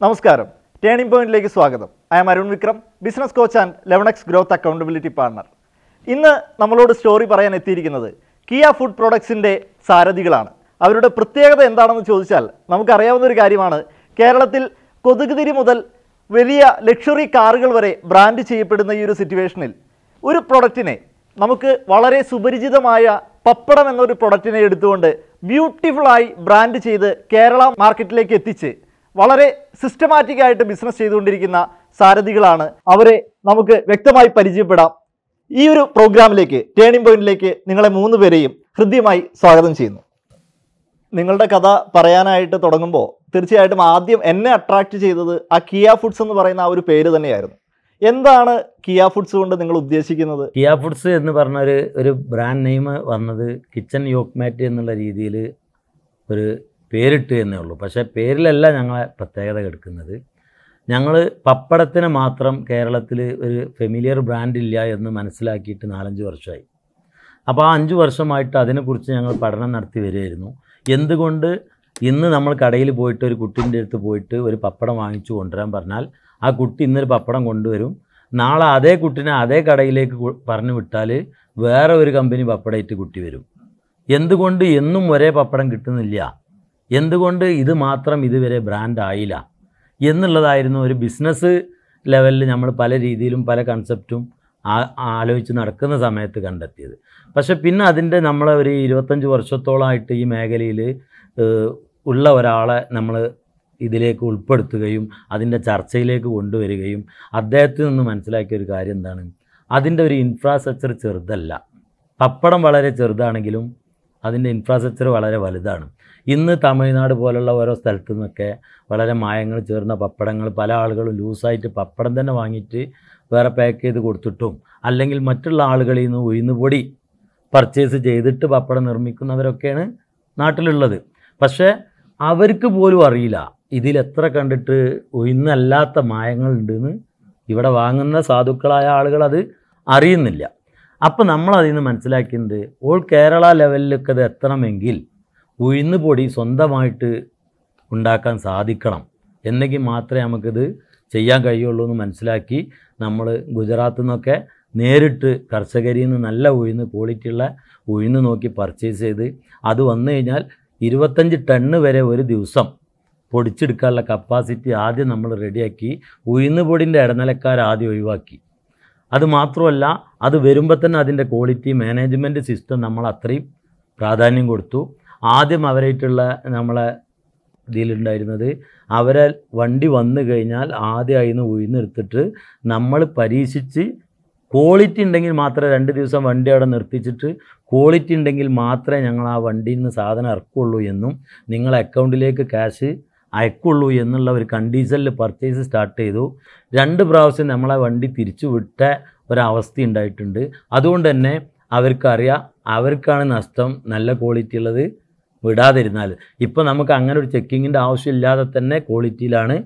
നമസ്കാരം. ടേണിംഗ് പോയിന്റിലേക്ക് സ്വാഗതം. I'm Arun Vikram business coach and ലെവണക്സ് growth accountability partner ഇന്ന് നമ്മളോട് സ്റ്റോറി പറയാൻ എത്തിയിരിക്കുന്നത് കിയ ഫുഡ് പ്രൊഡക്ട്സിന്റെ സാരഥികളാണ്. അവരുടെ പ്രത്യേകത എന്താണെന്ന് ചോദിച്ചാൽ നമുക്കറിയാവുന്ന ഒരു കാര്യമാണ്. കേരളത്തിൽ കൊതുകുതിരി മുതൽ വലിയ ലക്ഷറി കാറുകൾ വരെ ബ്രാൻഡ് ചെയ്യപ്പെടുന്ന ഈ ഒരു സിറ്റുവേഷനിൽ ഒരു പ്രൊഡക്റ്റിനെ നമുക്ക് വളരെ സുപരിചിതമായ പപ്പടം എന്നൊരു പ്രൊഡക്റ്റിനെ എടുത്തുകൊണ്ട് ബ്യൂട്ടിഫുള്ളായി ബ്രാൻഡ് ചെയ്ത് കേരള മാർക്കറ്റിലേക്ക് എത്തിച്ച് വളരെ സിസ്റ്റമാറ്റിക് ആയിട്ട് ബിസിനസ് ചെയ്തുകൊണ്ടിരിക്കുന്ന സാരഥികളാണ്. അവരെ നമുക്ക് വ്യക്തമായി പരിചയപ്പെടാം. ഈ ഒരു പ്രോഗ്രാമിലേക്ക് ടേണിംഗ് പോയിന്റിലേക്ക് നിങ്ങളെ മൂന്ന് പേരെയും ഹൃദ്യമായി സ്വാഗതം ചെയ്യുന്നു. നിങ്ങളുടെ കഥ പറയാനായിട്ട് തുടങ്ങുമ്പോൾ തീർച്ചയായിട്ടും ആദ്യം എന്നെ അട്രാക്റ്റ് ചെയ്തത് ആ കിയ ഫുഡ്സ് എന്ന് പറയുന്ന ആ ഒരു പേര് തന്നെയായിരുന്നു. എന്താണ് കിയ ഫുഡ്സ് കൊണ്ട് നിങ്ങൾ ഉദ്ദേശിക്കുന്നത്? കിയ ഫുഡ്സ് എന്ന് പറഞ്ഞ ഒരു ഒരു ബ്രാൻഡ് നെയിം വന്നത് കിച്ചൺ യോക്മാറ്റ് എന്നുള്ള രീതിയിൽ ഒരു പേരിട്ട് എന്നേ ഉള്ളൂ. പക്ഷേ പേരിലല്ല ഞങ്ങളെ പ്രത്യേകത കിടക്കുന്നത്. ഞങ്ങൾ പപ്പടത്തിന് മാത്രം കേരളത്തിൽ ഒരു ഫെമിലിയർ ബ്രാൻഡ് ഇല്ല എന്ന് മനസ്സിലാക്കിയിട്ട് നാലഞ്ച് വർഷമായി. അപ്പോൾ ആ അഞ്ച് വർഷമായിട്ട് അതിനെക്കുറിച്ച് ഞങ്ങൾ പഠനം നടത്തി വരികയായിരുന്നു. എന്തുകൊണ്ട് ഇന്ന് നമ്മൾ കടയിൽ പോയിട്ട് ഒരു കുട്ടീന്റെ അടുത്ത് പോയിട്ട് ഒരു പപ്പടം വാങ്ങിച്ചു കൊണ്ടുവരാൻ പറഞ്ഞാൽ ആ കുട്ടി ഇന്നൊരു പപ്പടം കൊണ്ടുവരും. നാളെ അതേ കുട്ടിനെ അതേ കടയിലേക്ക് പറഞ്ഞു വിട്ടാൽ വേറെ ഒരു കമ്പനി പപ്പടമായിട്ട് കുട്ടി വരും. എന്തുകൊണ്ട് എന്നും ഒരേ പപ്പടം കിട്ടുന്നില്ല? എന്തുകൊണ്ട് ഇത് മാത്രം ഇതുവരെ ബ്രാൻഡ് ആയില്ല? എന്നുള്ളതായിരുന്നു ഒരു ബിസിനസ് ലെവലിൽ നമ്മൾ പല രീതിയിലും പല കൺസെപ്റ്റും ആലോചിച്ച് നടക്കുന്ന സമയത്ത് കണ്ടെത്തിയത്. പക്ഷെ പിന്നെ അതിന്റെ നമ്മൾ ഒരു ഇരുപത്തഞ്ച് വർഷത്തോളമായിട്ട് ഈ മേഖലയിൽ ഉള്ള ഒരാളെ നമ്മൾ ഇതിലേക്ക് ഉൾപ്പെടുത്തുകയും അതിന്റെ ചർച്ചയിലേക്ക് കൊണ്ടുവരികയും അദ്ദേഹത്തിൽ നിന്ന് മനസ്സിലാക്കിയ ഒരു കാര്യം എന്താണ്? അതിന്റെ ഒരു ഇൻഫ്രാസ്ട്രക്ചർ ചെറുതല്ല. പപ്പടം വളരെ ചെറുതാണെങ്കിലും അതിന്റെ ഇൻഫ്രാസ്ട്രക്ചർ വളരെ വലുതാണ്. ഇന്ന് തമിഴ്നാട് പോലുള്ള ഓരോ സ്ഥലത്തു നിന്നൊക്കെ വളരെ മായങ്ങൾ ചേർന്ന പപ്പടങ്ങൾ പല ആളുകളും ലൂസായിട്ട് പപ്പടം തന്നെ വാങ്ങിയിട്ട് വേറെ പാക്ക് ചെയ്ത് കൊടുത്തിട്ടും അല്ലെങ്കിൽ മറ്റുള്ള ആളുകളിൽ നിന്ന് ഉഴുന്നുപൊടി പർച്ചേസ് ചെയ്തിട്ട് പപ്പടം നിർമ്മിക്കുന്നവരൊക്കെയാണ് നാട്ടിലുള്ളത്. പക്ഷേ അവർക്ക് പോലും അറിയില്ല ഇതിലെത്ര കണ്ടിട്ട് ഉയർന്നല്ലാത്ത മായങ്ങളുണ്ടെന്ന്. ഇവിടെ വാങ്ങുന്ന സാധുക്കളായ ആളുകൾ അത് അറിയുന്നില്ല. അപ്പോൾ നമ്മൾ അതിൽ നിന്ന് മനസ്സിലാക്കിയത് ഓൾ കേരള ലെവലിലൊക്കെ അത് എത്തണമെങ്കിൽ ഉഴുന്ന് പൊടി സ്വന്തമായിട്ട് ഉണ്ടാക്കാൻ സാധിക്കണം. എന്നെങ്കിൽ മാത്രമേ നമുക്കിത് ചെയ്യാൻ കഴിയുള്ളൂ എന്ന് മനസ്സിലാക്കി നമ്മൾ ഗുജറാത്തിൽ നിന്നൊക്കെ നേരിട്ട് കർഷകരിൽ നിന്ന് നല്ല ഉഴുന്ന് ക്വാളിറ്റിയുള്ള ഉഴുന്ന് നോക്കി പർച്ചേസ് ചെയ്ത് അത് വന്നു കഴിഞ്ഞാൽ ഇരുപത്തഞ്ച് ടണ്ണ് വരെ ഒരു ദിവസം പൊടിച്ചെടുക്കാനുള്ള കപ്പാസിറ്റി ആദ്യം നമ്മൾ റെഡിയാക്കി ഉഴുന്ന് പൊടിന്റെ ആദ്യം ഒഴിവാക്കി. അത് മാത്രമല്ല അത് വരുമ്പോൾ തന്നെ അതിന്റെ ക്വാളിറ്റി മാനേജ്മെന്റ് സിസ്റ്റം നമ്മൾ അത്രയും പ്രാധാന്യം കൊടുത്തു. ആദ്യം അവരായിട്ടുള്ള നമ്മളെ ഇതിലുണ്ടായിരുന്നത് അവരെ വണ്ടി വന്നു കഴിഞ്ഞാൽ ആദ്യം അതിൽ നിന്ന് നമ്മൾ പരീക്ഷിച്ച് ക്വാളിറ്റി ഉണ്ടെങ്കിൽ മാത്രമേ രണ്ട് ദിവസം വണ്ടി അവിടെ നിർത്തിച്ചിട്ട് ക്വാളിറ്റി ഉണ്ടെങ്കിൽ മാത്രമേ ഞങ്ങൾ ആ വണ്ടിയിൽ നിന്ന് സാധനം ഇറക്കുള്ളൂ എന്നും നിങ്ങളെ അക്കൗണ്ടിലേക്ക് ക്യാഷ് അയക്കുള്ളൂ എന്നുള്ള ഒരു കണ്ടീഷനിൽ പർച്ചേസ് സ്റ്റാർട്ട് ചെയ്തു. രണ്ട് പ്രാവശ്യം നമ്മളെ വണ്ടി തിരിച്ചു വിട്ട ഒരവസ്ഥ ഉണ്ടായിട്ടുണ്ട്. അതുകൊണ്ട് തന്നെ അവർക്കറിയാം അവർക്കാണ് നഷ്ടം നല്ല ക്വാളിറ്റി ഉള്ളത് വിടാതിരുന്നാൽ. ഇപ്പോൾ നമുക്ക് അങ്ങനെ ഒരു ചെക്കിങ്ങിന്റെ ആവശ്യമില്ലാതെ തന്നെ ക്വാളിറ്റിയിലാണ്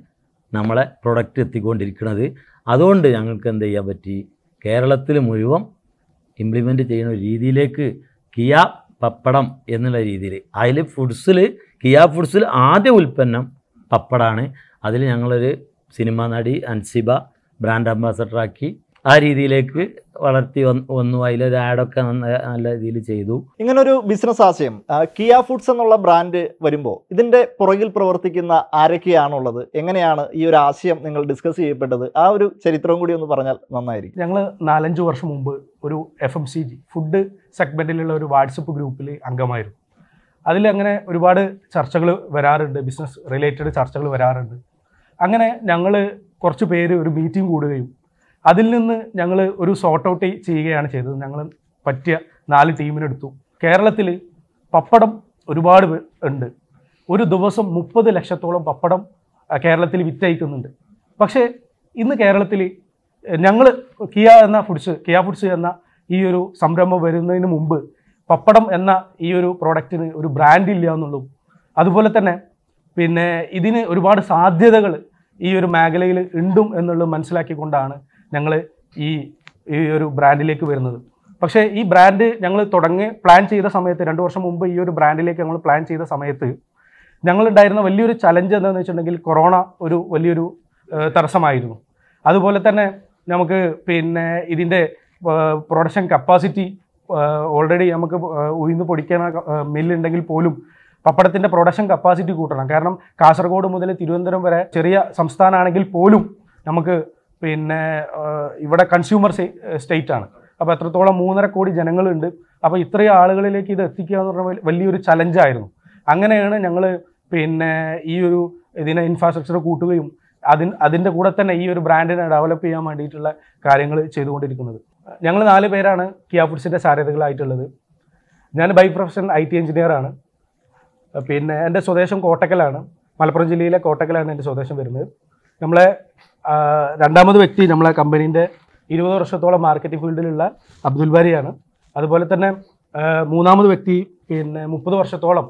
നമ്മളെ പ്രൊഡക്റ്റ് എത്തിക്കൊണ്ടിരിക്കുന്നത്. അതുകൊണ്ട് ഞങ്ങൾക്ക് എന്ത് ചെയ്യാൻ പറ്റി? കേരളത്തിൽ മുഴുവൻ ഇംപ്ലിമെന്റ് ചെയ്യുന്ന രീതിയിലേക്ക് കിയ പപ്പടം എന്നുള്ള രീതിയിൽ. അതിൽ ഫുഡ്സിൽ കിയ ഫുഡ്സിൽ ആദ്യ ഉൽപ്പന്നം പപ്പടാണ്. അതിൽ ഞങ്ങളൊരു സിനിമാ നടി അൻസിബ ബ്രാൻഡ് അംബാസഡറാക്കി ആ രീതിയിലേക്ക് വളർത്തി വന്ന് വന്നു. അതിലൊരു ആഡൊക്കെ നല്ല രീതിയിൽ ചെയ്തു. ഇങ്ങനൊരു ബിസിനസ് ആശയം കിയ ഫുഡ്സ് എന്നുള്ള ബ്രാൻഡ് വരുമ്പോൾ ഇതിന്റെ പുറകിൽ പ്രവർത്തിക്കുന്ന ആരൊക്കെയാണുള്ളത്? എങ്ങനെയാണ് ഈ ഒരു ആശയം നിങ്ങൾ ഡിസ്കസ് ചെയ്യപ്പെട്ടത്? ആ ഒരു ചരിത്രവും കൂടി ഒന്ന് പറഞ്ഞാൽ നന്നായിരിക്കും. ഞങ്ങൾ നാലഞ്ച് വർഷം മുമ്പ് ഒരു F M C G food സെഗ്മെന്റിലുള്ള ഒരു വാട്സപ്പ് ഗ്രൂപ്പിൽ അംഗമായിരുന്നു. അതിൽ അങ്ങനെ ഒരുപാട് ചർച്ചകൾ വരാറുണ്ട് ബിസിനസ് റിലേറ്റഡ് ചർച്ചകൾ വരാറുണ്ട്. അങ്ങനെ ഞങ്ങൾ കുറച്ച് പേര് ഒരു മീറ്റിംഗ് കൂടുകയും അതിൽ നിന്ന് ഞങ്ങൾ ഒരു സോർട്ട് ഔട്ട് ചെയ്യുകയാണ് ചെയ്തത്. ഞങ്ങൾ പറ്റിയ നാല് ടീമിനെടുത്തു കേരളത്തിൽ പപ്പടം ഒരുപാട് ഉണ്ട്. ഒരു ദിവസം മുപ്പത് ലക്ഷത്തോളം പപ്പടം കേരളത്തിൽ വിറ്റയക്കുന്നുണ്ട്. പക്ഷേ ഇന്ന് കേരളത്തിൽ ഞങ്ങൾ കിയ എന്ന ഫുഡ്സ് കിയ ഫുഡ്സ് എന്ന ഈ ഒരു സംരംഭം വരുന്നതിന് മുമ്പ് പപ്പടം എന്ന ഈ ഒരു പ്രോഡക്റ്റിന് ഒരു ബ്രാൻഡ് ഇല്ല എന്നുള്ളതും. അതുപോലെ തന്നെ പിന്നെ ഇതിന് ഒരുപാട് സാധ്യതകൾ ഈ ഒരു മേഖലയിൽ ഉണ്ടും എന്നുള്ളത് മനസ്സിലാക്കിക്കൊണ്ടാണ് ഞങ്ങൾ ഈ ഈ ഒരു ബ്രാൻഡിലേക്ക് വരുന്നത്. പക്ഷേ ഈ ബ്രാൻഡ് ഞങ്ങൾ തുടങ്ങി പ്ലാൻ ചെയ്ത സമയത്ത് രണ്ട് വർഷം മുമ്പ് ഈ ഒരു ബ്രാൻഡിലേക്ക് ഞങ്ങൾ പ്ലാൻ ചെയ്ത സമയത്ത് ഞങ്ങളുണ്ടായിരുന്ന വലിയൊരു ചലഞ്ച് എന്താണെന്ന് വെച്ചിട്ടുണ്ടെങ്കിൽ കൊറോണ ഒരു വലിയൊരു തടസ്സമായിരുന്നു. അതുപോലെ തന്നെ നമുക്ക് പിന്നെ ഇതിന്റെ പ്രൊഡക്ഷൻ കപ്പാസിറ്റി ഓൾറെഡി നമുക്ക് പൊടിക്കാൻ പൊടിക്കണ മില്ലുണ്ടെങ്കിൽ പോലും പപ്പടത്തിന്റെ പ്രൊഡക്ഷൻ കപ്പാസിറ്റി കൂട്ടണം. കാരണം കാസർഗോഡ് മുതൽ തിരുവനന്തപുരം വരെ ചെറിയ സംസ്ഥാനമാണെങ്കിൽ പോലും നമുക്ക് പിന്നെ ഇവിടെ കൺസ്യൂമർ സ്റ്റേറ്റ് ആണ്. അപ്പോൾ എത്രത്തോളം മൂന്നര കോടി ജനങ്ങളുണ്ട്. അപ്പോൾ ഇത്രയും ആളുകളിലേക്ക് ഇത് എത്തിക്കുക എന്ന് പറഞ്ഞാൽ വലി- വലിയൊരു ചലഞ്ചായിരുന്നു അങ്ങനെയാണ് ഞങ്ങൾ പിന്നെ ഈ ഒരു ഇതിനെ ഇൻഫ്രാസ്ട്രക്ചർ കൂട്ടുകയും അതിൻ അതിന്റെ കൂടെ തന്നെ ഈ ഒരു ബ്രാൻഡിനെ ഡെവലപ്പ് ചെയ്യാൻ വേണ്ടിയിട്ടുള്ള കാര്യങ്ങൾ ചെയ്തുകൊണ്ടിരിക്കുന്നത്. ഞങ്ങൾ നാല് പേരാണ് കിയ ഫുഡ്സിന്റെ സാരഥികളായിട്ടുള്ളത്. ഞാൻ ബൈ പ്രൊഫഷൻ ഐ ടി എഞ്ചിനീയറാണ് പിന്നെ എന്റെ സ്വദേശം കോട്ടക്കലാണ്. മലപ്പുറം ജില്ലയിലെ കോട്ടക്കലാണ് എന്റെ സ്വദേശം വരുന്നത്. നമ്മളെ രണ്ടാമത് വ്യക്തി നമ്മളെ കമ്പനീന്റെ ഇരുപത് വർഷത്തോളം മാർക്കറ്റിംഗ് ഫീൽഡിലുള്ള അബ്ദുൽ ബാരിയാണ്. അതുപോലെ തന്നെ മൂന്നാമത് വ്യക്തി പിന്നെ മുപ്പത് വർഷത്തോളം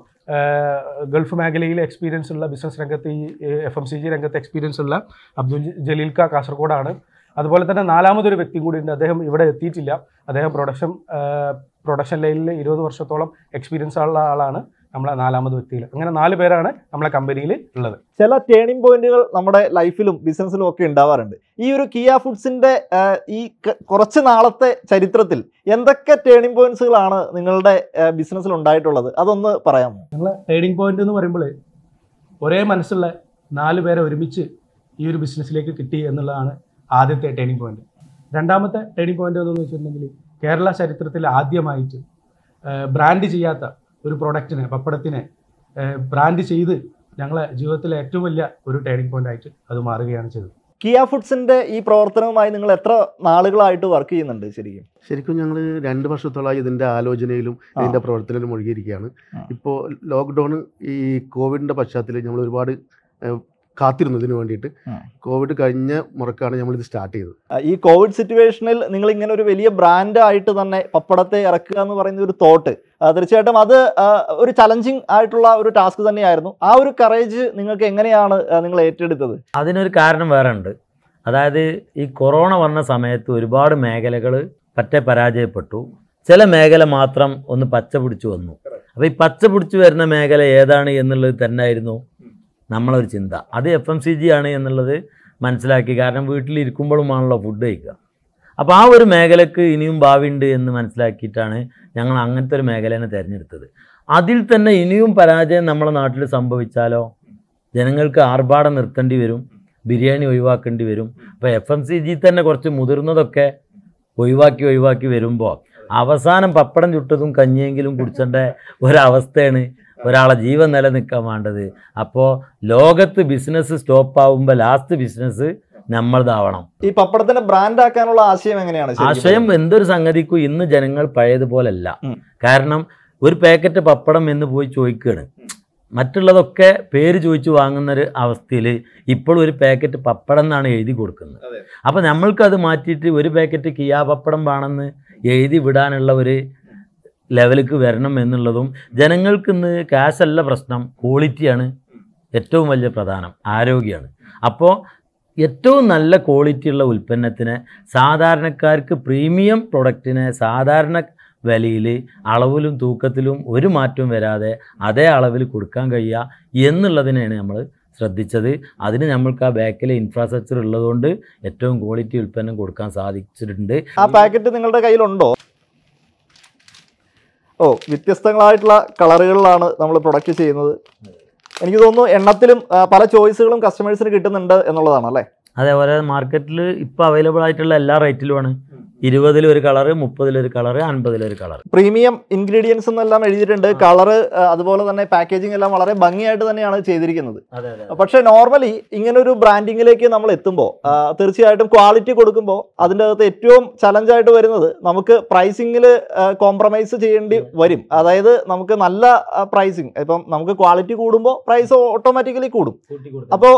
ഗൾഫ് മേഖലയിൽ എക്സ്പീരിയൻസ് ഉള്ള ബിസിനസ് രംഗത്ത് ഈ എഫ് എം സി ജി രംഗത്ത് എക്സ്പീരിയൻസ് ഉള്ള അബ്ദുൽ ജലീൽ കാസർഗോഡാണ്. അതുപോലെ തന്നെ നാലാമതൊരു വ്യക്തി കൂടി ഉണ്ട്. അദ്ദേഹം ഇവിടെ എത്തിയിട്ടില്ല. അദ്ദേഹം പ്രൊഡക്ഷൻ പ്രൊഡക്ഷൻ ലൈനിൽ ഇരുപത് വർഷത്തോളം എക്സ്പീരിയൻസ് ഉള്ള ആളാണ് നമ്മളെ നാലാമത് വ്യക്തിയിൽ. അങ്ങനെ നാല് പേരാണ് നമ്മളെ കമ്പനിയിൽ ഉള്ളത്. ചില ടേണിംഗ് പോയിന്റുകൾ നമ്മുടെ ലൈഫിലും ബിസിനസ്സിലും ഒക്കെ ഉണ്ടാവാറുണ്ട്. ഈ ഒരു കിയ ഫുഡ്സിന്റെ ഈ കുറച്ച് നാളത്തെ ചരിത്രത്തിൽ എന്തൊക്കെ ടേണിംഗ് പോയിന്റ്സുകളാണ് നിങ്ങളുടെ ബിസിനസ്സിൽ ഉണ്ടായിട്ടുള്ളത്? അതൊന്ന് പറയാമോ? ഞങ്ങൾ ടേണിംഗ് പോയിന്റ് എന്ന് പറയുമ്പോൾ ഒരേ മനസ്സുള്ള നാല് പേരെ ഒരുമിച്ച് ഈ ഒരു ബിസിനസ്സിലേക്ക് കിട്ടി എന്നുള്ളതാണ് ആദ്യത്തെ ടേണിംഗ് പോയിന്റ് രണ്ടാമത്തെ ടേണിംഗ് പോയിന്റ് എന്ന് വെച്ചിട്ടുണ്ടെങ്കിൽ കേരള ചരിത്രത്തിൽ ആദ്യമായിട്ട് ബ്രാൻഡ് ചെയ്യാത്ത ഒരു പ്രൊഡക്റ്റിനെ പപ്പടത്തിനെ ബ്രാൻഡ് ചെയ്ത് ഞങ്ങളെ ജീവിതത്തിലെ ഏറ്റവും വലിയ ഒരു ടേണിംഗ് പോയിന്റ് ആയിട്ട് അത് മാറുകയാണ് ചെയ്തത്. കിയ ഫുഡ്സിന്റെ ഈ പ്രവർത്തനവുമായി നിങ്ങൾ എത്ര നാളുകളായിട്ട് വർക്ക് ചെയ്യുന്നുണ്ട് ശരിക്കും? ശരിക്കും ഞങ്ങൾ രണ്ട് വർഷത്തോളമായി ഇതിന്റെ ആലോചനയിലും ഇതിന്റെ പ്രവർത്തനത്തിലും മുഴുകിയിരിക്കുകയാണ്. ഇപ്പോൾ ലോക്ക്ഡൗൺ ഈ കോവിഡിന്റെ പശ്ചാത്തലത്തിൽ നമ്മൾ ഒരുപാട് ഏഹ്, കാത്തിരുന്നു ഇതിന് വേണ്ടിയിട്ട്. കോവിഡ് കഴിഞ്ഞ മുറക്കാണ് നമ്മൾ ഇത് സ്റ്റാർട്ട് ചെയ്തത് ഈ കോവിഡ് സിറ്റുവേഷനിൽ നിങ്ങൾ ഇങ്ങനെ ഒരു വലിയ ബ്രാൻഡ് ആയിട്ട് തന്നെ പപ്പടത്തെ ഇറക്കുക എന്ന് പറയുന്ന ഒരു തോട്ട് തീർച്ചയായിട്ടും അത് ഒരു ചലഞ്ചിങ് ആയിട്ടുള്ള ഒരു ടാസ്ക് തന്നെയായിരുന്നു. ആ ഒരു കറേജ് നിങ്ങൾക്ക് എങ്ങനെയാണ് നിങ്ങൾ ഏറ്റെടുത്തത്? അതിനൊരു കാരണം വേറെ ഉണ്ട്. അതായത് ഈ കൊറോണ വന്ന സമയത്ത് ഒരുപാട് മേഖലകൾ പറ്റേ പരാജയപ്പെട്ടു. ചില മേഖല മാത്രം ഒന്ന് പച്ച പിടിച്ചു വന്നു. അപ്പോൾ ഈ പച്ച പിടിച്ചു വരുന്ന മേഖല ഏതാണ് എന്നുള്ളത് തന്നെയായിരുന്നു നമ്മളൊരു ചിന്ത. അത് എഫ് എം സി ജി ആണ് എന്നുള്ളത് മനസ്സിലാക്കി. കാരണം വീട്ടിലിരിക്കുമ്പോഴുമാണല്ലോ ഫുഡ് കഴിക്കുക. അപ്പോൾ ആ ഒരു മേഖലക്ക് ഇനിയും ഭാവിയുണ്ട് എന്ന് മനസ്സിലാക്കിയിട്ടാണ് ഞങ്ങൾ അങ്ങനത്തെ ഒരു മേഖലനെ തിരഞ്ഞെടുത്തത്. അതിൽ തന്നെ ഇനിയും പരാജയം നമ്മുടെ നാട്ടിൽ സംഭവിച്ചാലോ? ജനങ്ങൾക്ക് ആർഭാടം നിർത്തേണ്ടി വരും. ബിരിയാണി ഒഴിവാക്കേണ്ടി വരും. അപ്പോൾ എഫ് എം സി ജി തന്നെ കുറച്ച് മുതിർന്നതൊക്കെ ഒഴിവാക്കി ഒഴിവാക്കി വരുമ്പോൾ അവസാനം പപ്പടം ചുട്ടതും കഞ്ഞിയെങ്കിലും കുടിച്ചേണ്ട ഒരവസ്ഥയാണ് ഒരാളെ ജീവൻ നിലനിൽക്കാൻ വേണ്ടത്. അപ്പോൾ ലോകത്ത് ബിസിനസ് സ്റ്റോപ്പ് ആവുമ്പോൾ ലാസ്റ്റ് ബിസിനസ് നമ്മളതാവണം ഈ പപ്പടത്തിന്റെ ബ്രാൻഡ് ആക്കാനുള്ള ആശയം എങ്ങനെയാണ്? ആശയം എന്തൊരു സംഗതിക്കും ഇന്ന് ജനങ്ങൾ പഴയതുപോലല്ല. കാരണം ഒരു പാക്കറ്റ് പപ്പടം എന്ന് പോയി ചോദിക്കുകയാണ് മറ്റുള്ളതൊക്കെ പേര് ചോദിച്ചു വാങ്ങുന്ന ഒരു അവസ്ഥയിൽ ഇപ്പോൾ ഒരു പാക്കറ്റ് പപ്പടം എന്നാണ് എഴുതി കൊടുക്കുന്നത്. അപ്പോൾ നമ്മൾക്കത് മാറ്റിയിട്ട് ഒരു പാക്കറ്റ് കിയാ പപ്പടം വേണമെന്ന് എഴുതി വിടാനുള്ള ഒരു ലെവലിലേക്ക് വരണം എന്നുള്ളതും ജനങ്ങൾക്കിന്ന് ക്യാഷല്ല പ്രശ്നം ക്വാളിറ്റിയാണ് ഏറ്റവും വലിയ പ്രധാനം ആരോഗ്യമാണ് അപ്പോൾ ഏറ്റവും നല്ല ക്വാളിറ്റിയുള്ള ഉൽപ്പന്നത്തിന് സാധാരണക്കാർക്ക് പ്രീമിയം പ്രൊഡക്റ്റിനെ സാധാരണ വിലയിൽ അളവിലും തൂക്കത്തിലും ഒരു മാറ്റവും വരാതെ അതേ അളവിൽ കൊടുക്കാൻ കഴിയുക എന്നുള്ളതിനെയാണ് നമ്മൾ ശ്രദ്ധിച്ചത്. അതിന് നമ്മൾക്ക് ആ ബാക്കിലെ ഇൻഫ്രാസ്ട്രക്ചർ ഉള്ളതുകൊണ്ട് ഏറ്റവും ക്വാളിറ്റി ഉൽപ്പന്നം കൊടുക്കാൻ സാധിച്ചിട്ടുണ്ട്. ആ പാക്കറ്റ് നിങ്ങളുടെ കയ്യിലുണ്ടോ? ഓ വ്യത്യസ്തങ്ങളായിട്ടുള്ള കളറുകളിലാണ് നമ്മൾ പ്രൊഡക്റ്റ് ചെയ്യുന്നത്. എനിക്ക് തോന്നുന്നു എണ്ണത്തിലും പല ചോയ്സുകളും കസ്റ്റമേഴ്സിന് കിട്ടുന്നുണ്ട് എന്നുള്ളതാണ് അല്ലേ? അതേപോലെ മാർക്കറ്റിൽ ഇപ്പോൾ അവൈലബിൾ ആയിട്ടുള്ള എല്ലാ റേറ്റിലുമാണ് ഇരുപതിലൊരു കളറ് മുപ്പതിലൊരു കളറ് അൻപതിലൊരു കളർ പ്രീമിയം ഇൻഗ്രീഡിയൻസ് എന്നെല്ലാം എഴുതിയിട്ടുണ്ട്. കളറ് അതുപോലെ തന്നെ പാക്കേജിംഗ് എല്ലാം വളരെ ഭംഗിയായിട്ട് തന്നെയാണ് ചെയ്തിരിക്കുന്നത്. പക്ഷേ നോർമലി ഇങ്ങനെ ഒരു ബ്രാൻഡിങ്ങിലേക്ക് നമ്മൾ എത്തുമ്പോൾ തീർച്ചയായിട്ടും ക്വാളിറ്റി കൊടുക്കുമ്പോൾ അതിന്റെ അകത്ത് ഏറ്റവും ചലഞ്ചായിട്ട് വരുന്നത് നമുക്ക് പ്രൈസിങ്ങിൽ കോംപ്രമൈസ് ചെയ്യേണ്ടി വരും. അതായത് നമുക്ക് നല്ല പ്രൈസിങ് ഇപ്പം നമുക്ക് ക്വാളിറ്റി കൂടുമ്പോൾ പ്രൈസ് ഓട്ടോമാറ്റിക്കലി കൂടും. അപ്പോൾ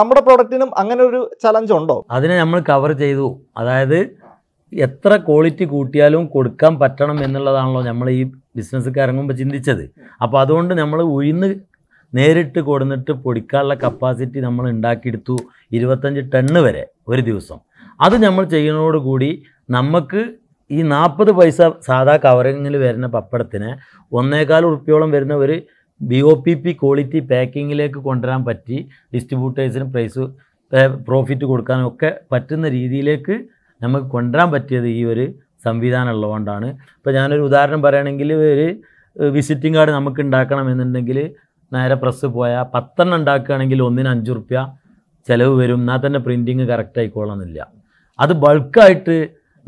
നമ്മുടെ പ്രൊഡക്റ്റിനും അങ്ങനെ ഒരു ചലഞ്ച് ഉണ്ടോ? അതിനെ നമ്മൾ കവർ ചെയ്തു. അതായത് എത്ര ക്വാളിറ്റി കൂട്ടിയാലും കൊടുക്കാൻ പറ്റണം എന്നുള്ളതാണല്ലോ നമ്മൾ ഈ ബിസിനസ്സൊക്കെ ഇറങ്ങുമ്പോൾ ചിന്തിച്ചത്. അപ്പോൾ അതുകൊണ്ട് നമ്മൾ ഉഴിന്ന് നേരിട്ട് കൊടുന്നിട്ട് പൊടിക്കാനുള്ള കപ്പാസിറ്റി നമ്മൾ ഉണ്ടാക്കിയെടുത്തു ഇരുപത്തഞ്ച് ടണ്ണ് വരെ ഒരു ദിവസം. അത് നമ്മൾ ചെയ്യുന്നതോടുകൂടി നമുക്ക് ഈ നാൽപ്പത് പൈസ സാധാ കവറിങ്ങിൽ വരുന്ന പപ്പടത്തിന് ഒന്നേകാൽ ഉറുപ്പ്യോളം വരുന്ന ഒരു B O P P quality പാക്കിങ്ങിലേക്ക് കൊണ്ടുവരാൻ പറ്റി ഡിസ്ട്രിബ്യൂട്ടേഴ്സിന് പ്രൈസ് പ്രോഫിറ്റ് കൊടുക്കാനും ഒക്കെ പറ്റുന്ന രീതിയിലേക്ക് നമുക്ക് കൊണ്ടുവരാൻ പറ്റിയത് ഈ ഒരു സംവിധാനം ഉള്ളതുകൊണ്ടാണ്. ഇപ്പോൾ ഞാനൊരു ഉദാഹരണം പറയുകയാണെങ്കിൽ ഒരു വിസിറ്റിംഗ് കാർഡ് നമുക്ക് ഉണ്ടാക്കണമെന്നുണ്ടെങ്കിൽ നേരെ പ്രസ് പോയാൽ പത്തെണ്ണം ഉണ്ടാക്കുകയാണെങ്കിൽ ഒന്നിന് അഞ്ച് റുപ്യ ചിലവ് വരും. എന്നാൽ തന്നെ പ്രിന്റിങ് കറക്റ്റ് ആയിക്കോളണമെന്നില്ല അത് ബൾക്കായിട്ട്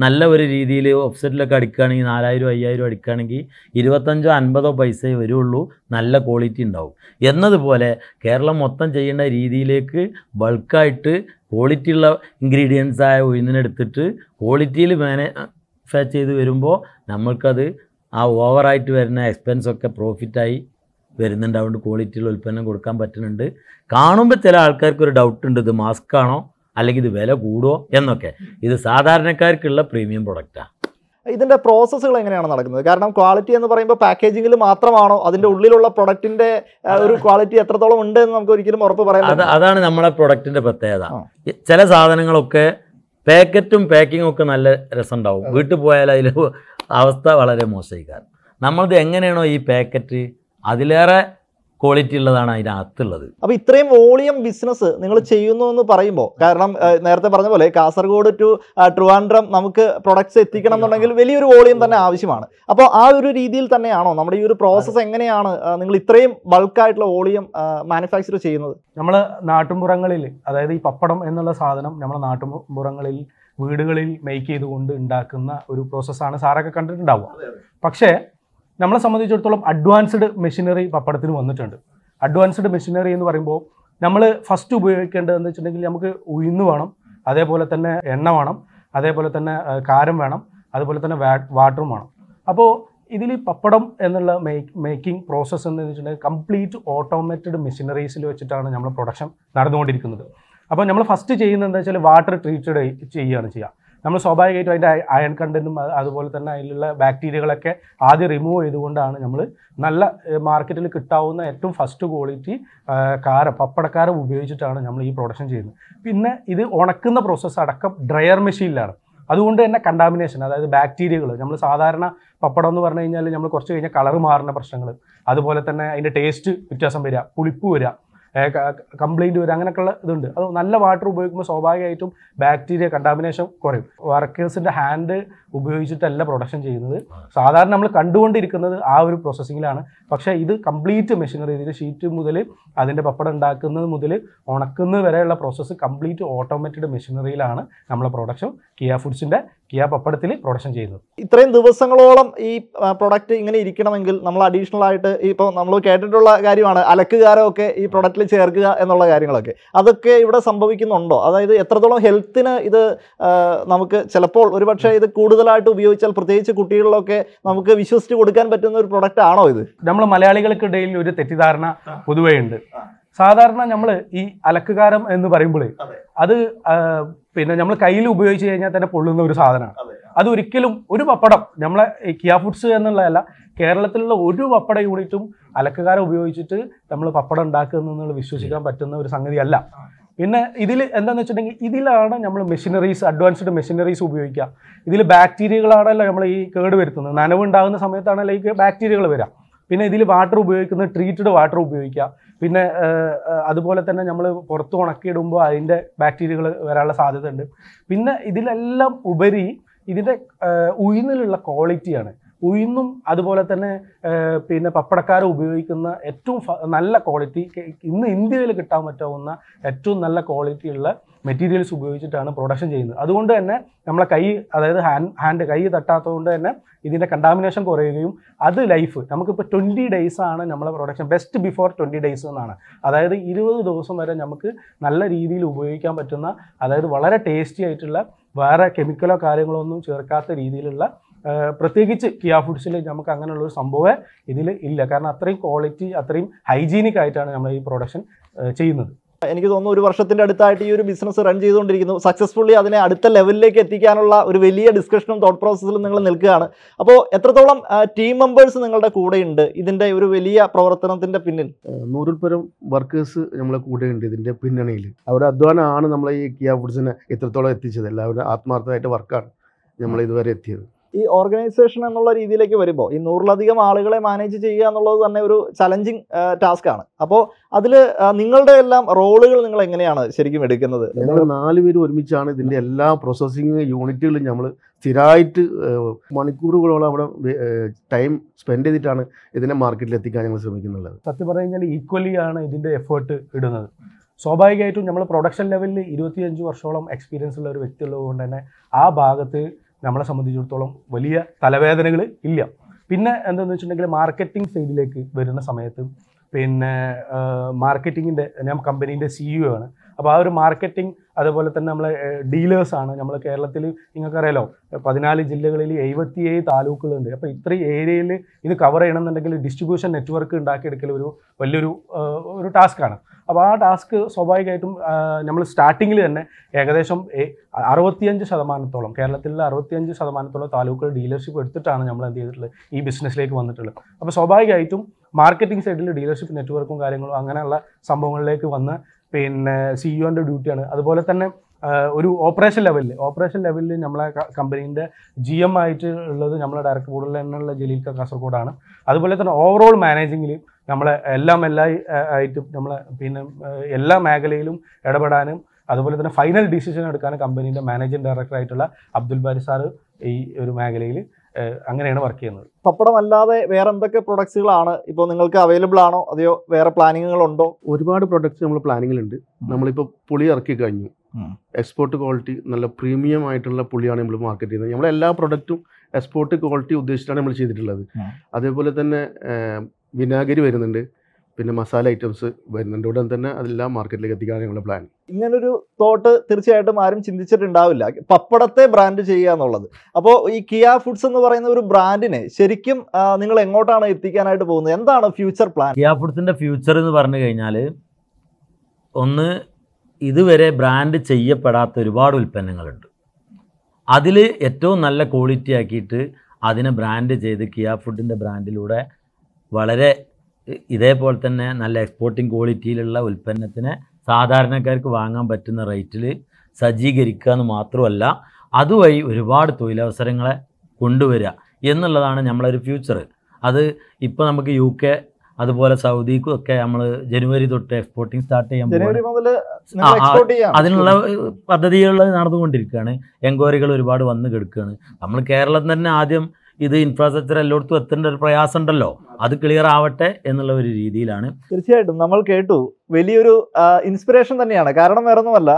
നല്ല ഒരു രീതിയിൽ ഓഫ്സെറ്റിലൊക്കെ അടിക്കുകയാണെങ്കിൽ നാലായിരം അയ്യായിരം അടിക്കുകയാണെങ്കിൽ ഇരുപത്തഞ്ചോ അൻപതോ പൈസയെ വരുള്ളൂ. നല്ല ക്വാളിറ്റി ഉണ്ടാവും. എന്നതുപോലെ കേരളം മൊത്തം ചെയ്യേണ്ട രീതിയിലേക്ക് ബൾക്കായിട്ട് ക്വാളിറ്റി ഉള്ള ഇൻഗ്രീഡിയൻസ് ആയ ഉഴുന്നിനെടുത്തിട്ട് ക്വാളിറ്റിയിൽ മാനുഫാക്ചർ ചെയ്ത് വരുമ്പോൾ നമ്മൾക്കത് ആ ഓവറായിട്ട് വരുന്ന എക്സ്പെൻസൊക്കെ പ്രോഫിറ്റായി വരുന്നുണ്ട്. അതുകൊണ്ട് ക്വാളിറ്റിയുള്ള ഉൽപ്പന്നം കൊടുക്കാൻ പറ്റുന്നുണ്ട്. കാണുമ്പോൾ ചില ആൾക്കാർക്ക് ഒരു ഡൗട്ട് ഉണ്ട്. ഇത് മാസ്ക് ആണോ? അല്ലെങ്കിൽ ഇത് വില കൂടുമോ എന്നൊക്കെ. ഇത് സാധാരണക്കാർക്കുള്ള പ്രീമിയം പ്രൊഡക്റ്റാണ് ഇതിന്റെ പ്രോസസ്സുകൾ എങ്ങനെയാണ് നടക്കുന്നത്? കാരണം ക്വാളിറ്റി എന്ന് പറയുമ്പോൾ പാക്കേജിംഗിൽ മാത്രമാണോ? അതിന്റെ ഉള്ളിലുള്ള പ്രൊഡക്റ്റിന്റെ ഒരു ക്വാളിറ്റി എത്രത്തോളം ഉണ്ട് എന്ന് നമുക്ക് ഒരിക്കലും ഉറപ്പ് പറയാം അത് അതാണ് നമ്മുടെ പ്രൊഡക്റ്റിന്റെ പ്രത്യേകത. ചില സാധനങ്ങളൊക്കെ പാക്കറ്റും പാക്കിങ്ങും ഒക്കെ നല്ല രസമുണ്ടാവും. വീട്ടിൽ പോയാൽ അതിൽ അവസ്ഥ വളരെ മോശമായിക്കാരം നമ്മളത് എങ്ങനെയാണോ ഈ പാക്കറ്റ് അതിലേറെ ക്വാളിറ്റി ഉള്ളതാണ് അതിനകത്തുള്ളത് അപ്പൊ ഇത്രയും വോളിയം ബിസിനസ് നിങ്ങൾ ചെയ്യുന്നു എന്ന് പറയുമ്പോൾ കാരണം നേരത്തെ പറഞ്ഞ പോലെ കാസർഗോഡ് ടു ട്രിവാൻഡ്രം നമുക്ക് പ്രൊഡക്ട്സ് എത്തിക്കണം എന്നുണ്ടെങ്കിൽ വലിയൊരു വോളിയം തന്നെ ആവശ്യമാണ്. അപ്പോൾ ആ ഒരു രീതിയിൽ തന്നെയാണോ നമ്മുടെ ഈ ഒരു പ്രോസസ്സ് എങ്ങനെയാണ് നിങ്ങൾ ഇത്രയും ബൾക്കായിട്ടുള്ള വോളിയം മാനുഫാക്ചർ ചെയ്യുന്നത്? നമ്മൾ നാട്ടുമ്പുറങ്ങളിൽ അതായത് ഈ പപ്പടം എന്നുള്ള സാധനം നമ്മുടെ നാട്ടുമ്പുറങ്ങളിൽ വീടുകളിൽ മേക്ക് ചെയ്തുകൊണ്ട് ഉണ്ടാക്കുന്ന ഒരു പ്രോസസ്സാണ് സാറൊക്കെ കണ്ടിട്ടുണ്ടാവുക. പക്ഷേ നമ്മളെ സംബന്ധിച്ചിടത്തോളം അഡ്വാൻസ്ഡ് മെഷീനറി പപ്പടത്തിന് വന്നിട്ടുണ്ട്. അഡ്വാൻസ്ഡ് മെഷീനറി എന്ന് പറയുമ്പോൾ നമ്മൾ ഫസ്റ്റ് ഉപയോഗിക്കേണ്ടതെന്ന് വെച്ചിട്ടുണ്ടെങ്കിൽ നമുക്ക് ഉഴുന്ന് വേണം അതേപോലെ തന്നെ എണ്ണ വേണം അതേപോലെ തന്നെ കാരം വേണം അതുപോലെ തന്നെ വാട്ടറും വേണം. അപ്പോൾ ഇതിൽ പപ്പടം എന്നുള്ള മേക്ക് മേക്കിംഗ് പ്രോസസ്സ് എന്ന് വെച്ചിട്ടുണ്ടെങ്കിൽ കംപ്ലീറ്റ് ഓട്ടോമേറ്റഡ് മെഷീനറീസിൽ വെച്ചിട്ടാണ് നമ്മൾ പ്രൊഡക്ഷൻ നടന്നുകൊണ്ടിരിക്കുന്നത്. അപ്പോൾ നമ്മൾ ഫസ്റ്റ് ചെയ്യുന്നത് എന്താ വെച്ചാൽ വാട്ടർ ട്രീറ്റഡ് ചെയ്യുകയാണ് ചെയ്യുക. നമ്മൾ സ്വാഭാവികമായിട്ടും അതിന്റെ അയൺ കണ്ടന്റും അതുപോലെ തന്നെ അതിലുള്ള ബാക്ടീരിയകളൊക്കെ ആദ്യം റിമൂവ് ചെയ്തുകൊണ്ടാണ് നമ്മൾ നല്ല മാർക്കറ്റിൽ കിട്ടാവുന്ന ഏറ്റവും ഫസ്റ്റ് ക്വാളിറ്റി കാര പപ്പടക്കാരം ഉപയോഗിച്ചിട്ടാണ് നമ്മൾ ഈ പ്രൊഡക്ഷൻ ചെയ്യുന്നത്. പിന്നെ ഇത് ഉണക്കുന്ന പ്രോസസ്സ് അടക്കം ഡ്രയർ മെഷീനിലാണ് അതുകൊണ്ട് തന്നെ കണ്ടാമിനേഷൻ അതായത് ബാക്ടീരിയകൾ നമ്മൾ സാധാരണ പപ്പടം എന്ന് പറഞ്ഞു കഴിഞ്ഞാൽ നമ്മൾ കുറച്ച് കഴിഞ്ഞാൽ കളർ മാറുന്ന പ്രശ്നങ്ങൾ. അതുപോലെ തന്നെ അതിന്റെ ടേസ്റ്റ് വ്യത്യാസം വരിക പുളിപ്പ് വരിക. കംപ്ലൈന്റ് വരും. അങ്ങനെയൊക്കെയുള്ള ഇതുണ്ട്. അത് നല്ല വാട്ടർ ഉപയോഗിക്കുമ്പോൾ സ്വാഭാവികമായിട്ടും ബാക്ടീരിയ കണ്ടാമിനേഷൻ കുറയും. വർക്കേഴ്സിന്റെ ഹാൻഡ് ഉപയോഗിച്ചിട്ടല്ല പ്രൊഡക്ഷൻ ചെയ്യുന്നത്. സാധാരണ നമ്മൾ കണ്ടുകൊണ്ടിരിക്കുന്നത് ആ ഒരു പ്രോസസ്സിങ്ങിലാണ് പക്ഷേ ഇത് കംപ്ലീറ്റ് മെഷീനറി ഇതിൽ ഷീറ്റ് മുതൽ അതിന്റെ പപ്പടം ഉണ്ടാക്കുന്നത് മുതൽ ഉണക്കുന്നത് വരെയുള്ള പ്രോസസ്സ് കംപ്ലീറ്റ് ഓട്ടോമേറ്റഡ് മെഷീനറിയിലാണ് നമ്മളെ പ്രൊഡക്ഷൻ കിയ ഫുഡ്സിന്റെ കിയ പപ്പടത്തിൽ പ്രൊഡക്ഷൻ ചെയ്യുന്നത് ഇത്രയും ദിവസങ്ങളോളം ഈ പ്രൊഡക്റ്റ് ഇങ്ങനെ ഇരിക്കണമെങ്കിൽ നമ്മൾ അഡീഷണൽ ആയിട്ട് ഇപ്പോൾ നമ്മൾ കേട്ടിട്ടുള്ള കാര്യമാണ് അലക്കുകാരമൊക്കെ ഈ പ്രൊഡക്റ്റിൽ ചേർക്കുക എന്നുള്ള കാര്യങ്ങളൊക്കെ. അതൊക്കെ ഇവിടെ സംഭവിക്കുന്നുണ്ടോ? അതായത് എത്രത്തോളം ഹെൽത്തിന് ഇത് നമുക്ക് ചിലപ്പോൾ ഒരുപക്ഷെ ഇത് കൂടുതലായിട്ട് ഉപയോഗിച്ചാൽ പ്രത്യേകിച്ച് കുട്ടികളിലൊക്കെ നമുക്ക് വിശ്വസിച്ച് കൊടുക്കാൻ പറ്റുന്ന ഒരു പ്രൊഡക്റ്റ് ആണോ ഇത്? നമ്മൾ മലയാളികൾക്കിടയിൽ ഒരു തെറ്റിദ്ധാരണ പൊതുവേ ഉണ്ട്. സാധാരണ നമ്മൾ ഈ അലക്കുകാരം എന്ന് പറയുമ്പോൾ അത്. പിന്നെ നമ്മൾ കയ്യിൽ ഉപയോഗിച്ച് കഴിഞ്ഞാൽ തന്നെ പൊള്ളുന്ന ഒരു സാധനമാണ്. അത് ഒരിക്കലും ഒരു പപ്പടം നമ്മളെ കിയാ ഫുഡ്സ് എന്നുള്ളതല്ല കേരളത്തിലുള്ള ഒരു പപ്പട യൂണിറ്റും അലക്കുകാരെ ഉപയോഗിച്ചിട്ട് നമ്മൾ പപ്പടം ഉണ്ടാക്കുന്നു എന്നുള്ള വിശ്വസിക്കാൻ പറ്റുന്ന ഒരു സംഗതിയല്ല. പിന്നെ ഇതിൽ എന്താണെന്ന് വെച്ചിട്ടുണ്ടെങ്കിൽ ഇതിലാണ് നമ്മൾ മെഷീനറീസ് അഡ്വാൻസ്ഡ് മെഷീനറീസ് ഉപയോഗിക്കുക. ഇതിൽ ബാക്ടീരിയകളാണല്ലോ നമ്മൾ ഈ കേട് വരുത്തുന്നത്. നനവുണ്ടാകുന്ന സമയത്താണല്ലോ ഈ ബാക്ടീരിയകൾ വരിക പിന്നെ ഇതിൽ വാട്ടർ ഉപയോഗിക്കുന്നത് ട്രീറ്റഡ് വാട്ടർ ഉപയോഗിക്കുക. പിന്നെ അതുപോലെ തന്നെ നമ്മൾ പുറത്ത് ഉണക്കിയിടുമ്പോൾ അതിന്റെ ബാക്ടീരിയകൾ വരാനുള്ള സാധ്യത ഉണ്ട് പിന്നെ ഇതിലെല്ലാം ഉപരി ഇതിന്റെ ഉയർന്നിലുള്ള ക്വാളിറ്റിയാണ് ഉഴുന്നും അതുപോലെ തന്നെ പിന്നെ പപ്പടക്കാർ ഉപയോഗിക്കുന്ന ഏറ്റവും നല്ല ക്വാളിറ്റി ഇന്ന് ഇന്ത്യയിൽ കിട്ടാൻ പറ്റാവുന്ന ഏറ്റവും നല്ല ക്വാളിറ്റിയുള്ള മെറ്റീരിയൽസ് ഉപയോഗിച്ചിട്ടാണ് പ്രൊഡക്ഷൻ ചെയ്യുന്നത്. അതുകൊണ്ട് തന്നെ നമ്മളെ കൈ അതായത് ഹാൻഡ് ഹാൻഡ് കൈ തട്ടാത്തതുകൊണ്ട് തന്നെ ഇതിന്റെ കണ്ടാമിനേഷൻ കുറയുകയും അത് ലൈഫ് നമുക്കിപ്പോൾ ട്വന്റി ഡേയ്സ് ആണ് നമ്മളെ production best before twenty days എന്നാണ്. അതായത് ഇരുപത് ദിവസം വരെ നമുക്ക് നല്ല രീതിയിൽ ഉപയോഗിക്കാൻ പറ്റുന്ന അതായത് വളരെ ടേസ്റ്റി ആയിട്ടുള്ള വേറെ കെമിക്കലോ കാര്യങ്ങളോ ഒന്നും ചേർക്കാത്ത രീതിയിലുള്ള പ്രത്യേകിച്ച് കിയ ഫുഡ്സിൽ നമുക്ക് അങ്ങനെയുള്ള ഒരു സംഭവമേ ഇതിൽ ഇല്ല. കാരണം അത്രയും ക്വാളിറ്റി അത്രയും ഹൈജീനിക് ആയിട്ടാണ് നമ്മൾ ഈ പ്രൊഡക്ഷൻ ചെയ്യുന്നത്. എനിക്ക് തോന്നുന്നു ഒരു വർഷത്തിന്റെ അടുത്തായിട്ട് ഈ ഒരു ബിസിനസ് റൺ ചെയ്തുകൊണ്ടിരിക്കുന്നു. സക്സസ്ഫുള്ളി അതിനെ അടുത്ത ലെവലിലേക്ക് എത്തിക്കാനുള്ള ഒരു വലിയ ഡിസ്കഷനും തോട്ട് പ്രോസസ്സിലും നിങ്ങൾ നിൽക്കുകയാണ്. അപ്പോൾ എത്രത്തോളം ടീം മെമ്പേഴ്സ് നിങ്ങളുടെ കൂടെയുണ്ട്? ഇതിന്റെ ഒരു വലിയ പ്രവർത്തനത്തിന്റെ പിന്നിൽ. നൂറിൽ പരം വർക്കേഴ്സ് നമ്മളെ കൂടെയുണ്ട് ഉണ്ട് ഇതിന്റെ പിന്നണിയിൽ. അവരുടെ അധ്വാനമാണ് നമ്മളെ ഈ കിയ ഫുഡ്സിനെ എത്രത്തോളം എത്തിച്ചത്. എല്ലാവരും ആത്മാർത്ഥമായിട്ട് വർക്കാണ് നമ്മൾ ഇതുവരെ എത്തിയത്. ഈ ഓർഗനൈസേഷൻ എന്നുള്ള രീതിയിലേക്ക് വരുമ്പോൾ ഈ നൂറിലധികം ആളുകളെ മാനേജ് ചെയ്യുക എന്നുള്ളത് തന്നെ ഒരു ചലഞ്ചിങ് ടാസ്ക് ആണ്. അപ്പോൾ അതിൽ നിങ്ങളുടെ എല്ലാം റോളുകൾ നിങ്ങൾ എങ്ങനെയാണ് ശരിക്കും എടുക്കുന്നത്? ഞങ്ങൾ നാല് പേര് ഒരുമിച്ചാണ് ഇതിന്റെ എല്ലാ പ്രോസസ്സിങ് യൂണിറ്റുകളും നമ്മൾ സ്ഥിരമായിട്ട് മണിക്കൂറുകളോളം അവിടെ ടൈം സ്പെൻഡ് ചെയ്തിട്ടാണ് ഇതിനെ മാർക്കറ്റിൽ എത്തിക്കാൻ ഞങ്ങൾ ശ്രമിക്കുന്നുള്ളത്. സത്യം പറഞ്ഞു കഴിഞ്ഞാൽ ഈക്വലി ആണ് ഇതിന്റെ എഫേർട്ട് ഇടുന്നത്. സ്വാഭാവികമായിട്ടും നമ്മൾ പ്രൊഡക്ഷൻ ലെവലിൽ ഇരുപത്തിയഞ്ച് വർഷോളം എക്സ്പീരിയൻസ് ഉള്ള ഒരു വ്യക്തി ഉള്ളതുകൊണ്ട് തന്നെ ആ ഭാഗത്ത് നമ്മളെ സംബന്ധിച്ചിടത്തോളം വലിയ തലവേദനകൾ ഇല്ല. പിന്നെ എന്താണെന്ന് വെച്ചിട്ടുണ്ടെങ്കിൽ മാർക്കറ്റിംഗ് സൈഡിലേക്ക് വരുന്ന സമയത്ത് പിന്നെ മാർക്കറ്റിങ്ങിന്റെ ഞാൻ കമ്പനീന്റെ സിഇഒ ആണ്. അപ്പോൾ ആ ഒരു മാർക്കറ്റിംഗ് അതുപോലെ തന്നെ നമ്മളെ ഡീലേഴ്സാണ് നമ്മൾ കേരളത്തിൽ നിങ്ങൾക്കറിയാലോ പതിനാല് ജില്ലകളിൽ എഴുപത്തിയേഴ് താലൂക്കുകളുണ്ട്. അപ്പോൾ ഇത്രയും ഏരിയയിൽ ഇത് കവർ ചെയ്യണമെന്നുണ്ടെങ്കിൽ ഡിസ്ട്രിബ്യൂഷൻ നെറ്റ്വർക്ക് ഉണ്ടാക്കിയെടുക്കൽ ഒരു വലിയൊരു ഒരു ഒരു ടാസ്ക്കാണ് അപ്പോൾ ആ ടാസ്ക് സ്വാഭാവികമായിട്ടും നമ്മൾ സ്റ്റാർട്ടിങ്ങിൽ തന്നെ ഏകദേശം അറുപത്തിയഞ്ച് ശതമാനത്തോളം കേരളത്തിലെ അറുപത്തിയഞ്ച് ശതമാനത്തോളം താലൂക്കുകൾ ഡീലർഷിപ്പ് എടുത്തിട്ടാണ് നമ്മൾ എന്ത് ചെയ്തിട്ടുള്ളത് ഈ ബിസിനസ്സിലേക്ക് വന്നിട്ടുള്ളത്. അപ്പോൾ സ്വാഭാവികമായിട്ടും മാർക്കറ്റിംഗ് സൈഡിൽ ഡീലർഷിപ്പ് നെറ്റ്വർക്കും കാര്യങ്ങളും അങ്ങനെയുള്ള സംഭവങ്ങളിലേക്ക് വന്ന് പിന്നെ സിഇഒന്റെ ഡ്യൂട്ടിയാണ് അതുപോലെ തന്നെ ഒരു ഓപ്പറേഷൻ ലെവലിൽ ഓപ്പറേഷൻ ലെവലിൽ നമ്മളെ കമ്പനീന്റെ ജി എം ആയിട്ട് ഉള്ളത് നമ്മളെ ഡയറക്ടർ ബോർഡിൽ തന്നെയുള്ള ജലീൽ കാസർഗോഡാണ്. അതുപോലെ തന്നെ ഓവറോൾ മാനേജിങ്ങിൽ നമ്മളെ എല്ലാം എല്ലാ ആയിട്ടും നമ്മളെ പിന്നെ എല്ലാ മേഖലയിലും ഇടപെടാനും അതുപോലെ തന്നെ ഫൈനൽ ഡിസിഷൻ എടുക്കാനും കമ്പനീന്റെ മാനേജിംഗ് ഡയറക്ടർ ആയിട്ടുള്ള അബ്ദുൽ ബാരി സാറ് ഈ ഒരു മേഖലയിൽ അങ്ങനെയാണ് വർക്ക് ചെയ്യുന്നത്. പപ്പടം അല്ലാതെ വേറെ എന്തൊക്കെ പ്രൊഡക്ട്സുകളാണ് ഇപ്പോൾ നിങ്ങൾക്ക് അവൈലബിൾ ആണോ? അതെയോ വേറെ പ്ലാനിങ്ങുകളുണ്ടോ ഒരുപാട് പ്രൊഡക്ട്സ് നമ്മൾ പ്ലാനിങ്ങിലുണ്ട് നമ്മളിപ്പോൾ പുളി ഇറക്കി കഴിഞ്ഞു. എക്സ്പോർട്ട് ക്വാളിറ്റി നല്ല പ്രീമിയം ആയിട്ടുള്ള പുളിയാണ് നമ്മൾ മാർക്കറ്റ് ചെയ്യുന്നത്. നമ്മളെ എല്ലാ പ്രൊഡക്റ്റും എക്സ്പോർട്ട് ക്വാളിറ്റി ഉദ്ദേശിച്ചാണ് നമ്മൾ ചെയ്തിട്ടുള്ളത്. അതേപോലെ തന്നെ വിനാഗിരി വരുന്നുണ്ട്. പിന്നെ മസാല ഐറ്റംസ് വരുന്നുണ്ട്. ഉടൻ തന്നെ അതെല്ലാം മാർക്കറ്റിലേക്ക് എത്തിക്കാനാണ് ഞങ്ങളുടെ പ്ലാൻ ഇങ്ങനൊരു തോട്ട് തീർച്ചയായിട്ടും ആരും ചിന്തിച്ചിട്ടുണ്ടാവില്ല. പപ്പടത്തെ ബ്രാൻഡ് ചെയ്യുക എന്നുള്ളത്. അപ്പോൾ ഈ കിയ ഫുഡ്സ് എന്ന് പറയുന്ന ഒരു ബ്രാൻഡിനെ ശരിക്കും നിങ്ങൾ എങ്ങോട്ടാണ് എത്തിക്കാനായിട്ട് പോകുന്നത്? എന്താണ് ഫ്യൂച്ചർ പ്ലാൻ കിയ ഫുഡ്സിന്റെ ഫ്യൂച്ചർ എന്ന് പറഞ്ഞു കഴിഞ്ഞാൽ ഒന്ന് ഇതുവരെ ബ്രാൻഡ് ചെയ്യപ്പെടാത്ത ഒരുപാട് ഉൽപ്പന്നങ്ങളുണ്ട്. അതിൽ ഏറ്റവും നല്ല ക്വാളിറ്റി ആക്കിയിട്ട് അതിനെ ബ്രാൻഡ് ചെയ്ത് കിയ ഫുഡിന്റെ ബ്രാൻഡിലൂടെ വളരെ ഇതേപോലെ തന്നെ നല്ല എക്സ്പോർട്ടിംഗ് ക്വാളിറ്റിയിലുള്ള ഉൽപ്പന്നത്തിനെ സാധാരണക്കാർക്ക് വാങ്ങാൻ പറ്റുന്ന റേറ്റിൽ സജ്ജീകരിക്കുക എന്ന് മാത്രമല്ല അതുവഴി ഒരുപാട് തൊഴിലവസരങ്ങളെ കൊണ്ടുവരിക എന്നുള്ളതാണ് നമ്മളൊരു ഫ്യൂച്ചർ അത് ഇപ്പോൾ നമുക്ക് യു കെ അതുപോലെ സൗദിക്കും ഒക്കെ നമ്മൾ ജനുവരി തൊട്ട് എക്സ്പോർട്ടിങ് സ്റ്റാർട്ട് ചെയ്യാൻ അതിനുള്ള പദ്ധതികൾ നടന്നുകൊണ്ടിരിക്കുകയാണ്. എൻക്വയറികൾ ഒരുപാട് വന്ന് കിടക്കുകയാണ്. നമ്മൾ കേരളം തന്നെ ആദ്യം ഇത് ഇൻഫ്രാസ്ട്രക്ചർ എല്ലായിടത്തും എത്തേണ്ട ഒരു പ്രയാസം ഉണ്ടല്ലോ അത് ക്ലിയർ ആവട്ടെ എന്നുള്ള ഒരു രീതിയിലാണ്. തീർച്ചയായിട്ടും നമ്മൾ കേട്ടു. വലിയൊരു ഇൻസ്പിറേഷൻ തന്നെയാണ്. കാരണം വേറൊന്നുമല്ല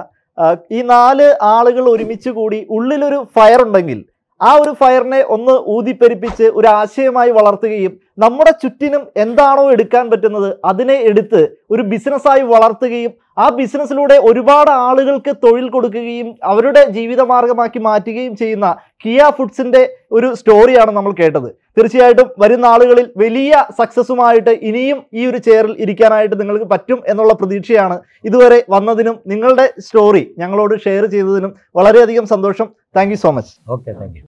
ഈ നാല് ആളുകൾ ഒരുമിച്ച് കൂടി ഉള്ളിലൊരു ഫയർ ഉണ്ടെങ്കിൽ ആ ഒരു ഫയറിനെ ഒന്ന് ഊതിപ്പെരിപ്പിച്ച് ഒരു ആശയമായി വളർത്തുകയും നമ്മുടെ ചുറ്റിനും എന്താണോ എടുക്കാൻ പറ്റുന്നത് അതിനെ എടുത്ത് ഒരു ബിസിനസ്സായി വളർത്തുകയും ആ ബിസിനസ്സിലൂടെ ഒരുപാട് ആളുകൾക്ക് തൊഴിൽ കൊടുക്കുകയും അവരുടെ ജീവിതമാർഗമാക്കി മാറ്റുകയും ചെയ്യുന്ന കിയ ഫുഡ്സിന്റെ ഒരു സ്റ്റോറിയാണ് നമ്മൾ കേട്ടത്. തീർച്ചയായിട്ടും വരുന്ന ആളുകളിൽ വലിയ സക്സസ്സുമായിട്ട് ഇനിയും ഈ ഒരു ചെയറിൽ ഇരിക്കാനായിട്ട് നിങ്ങൾക്ക് പറ്റും എന്നുള്ള പ്രതീക്ഷയാണ് ഇതുവരെ വന്നതിനും നിങ്ങളുടെ സ്റ്റോറി ഞങ്ങളോട് ഷെയർ ചെയ്തതിനും വളരെയധികം സന്തോഷം. Thank so much. Okay thank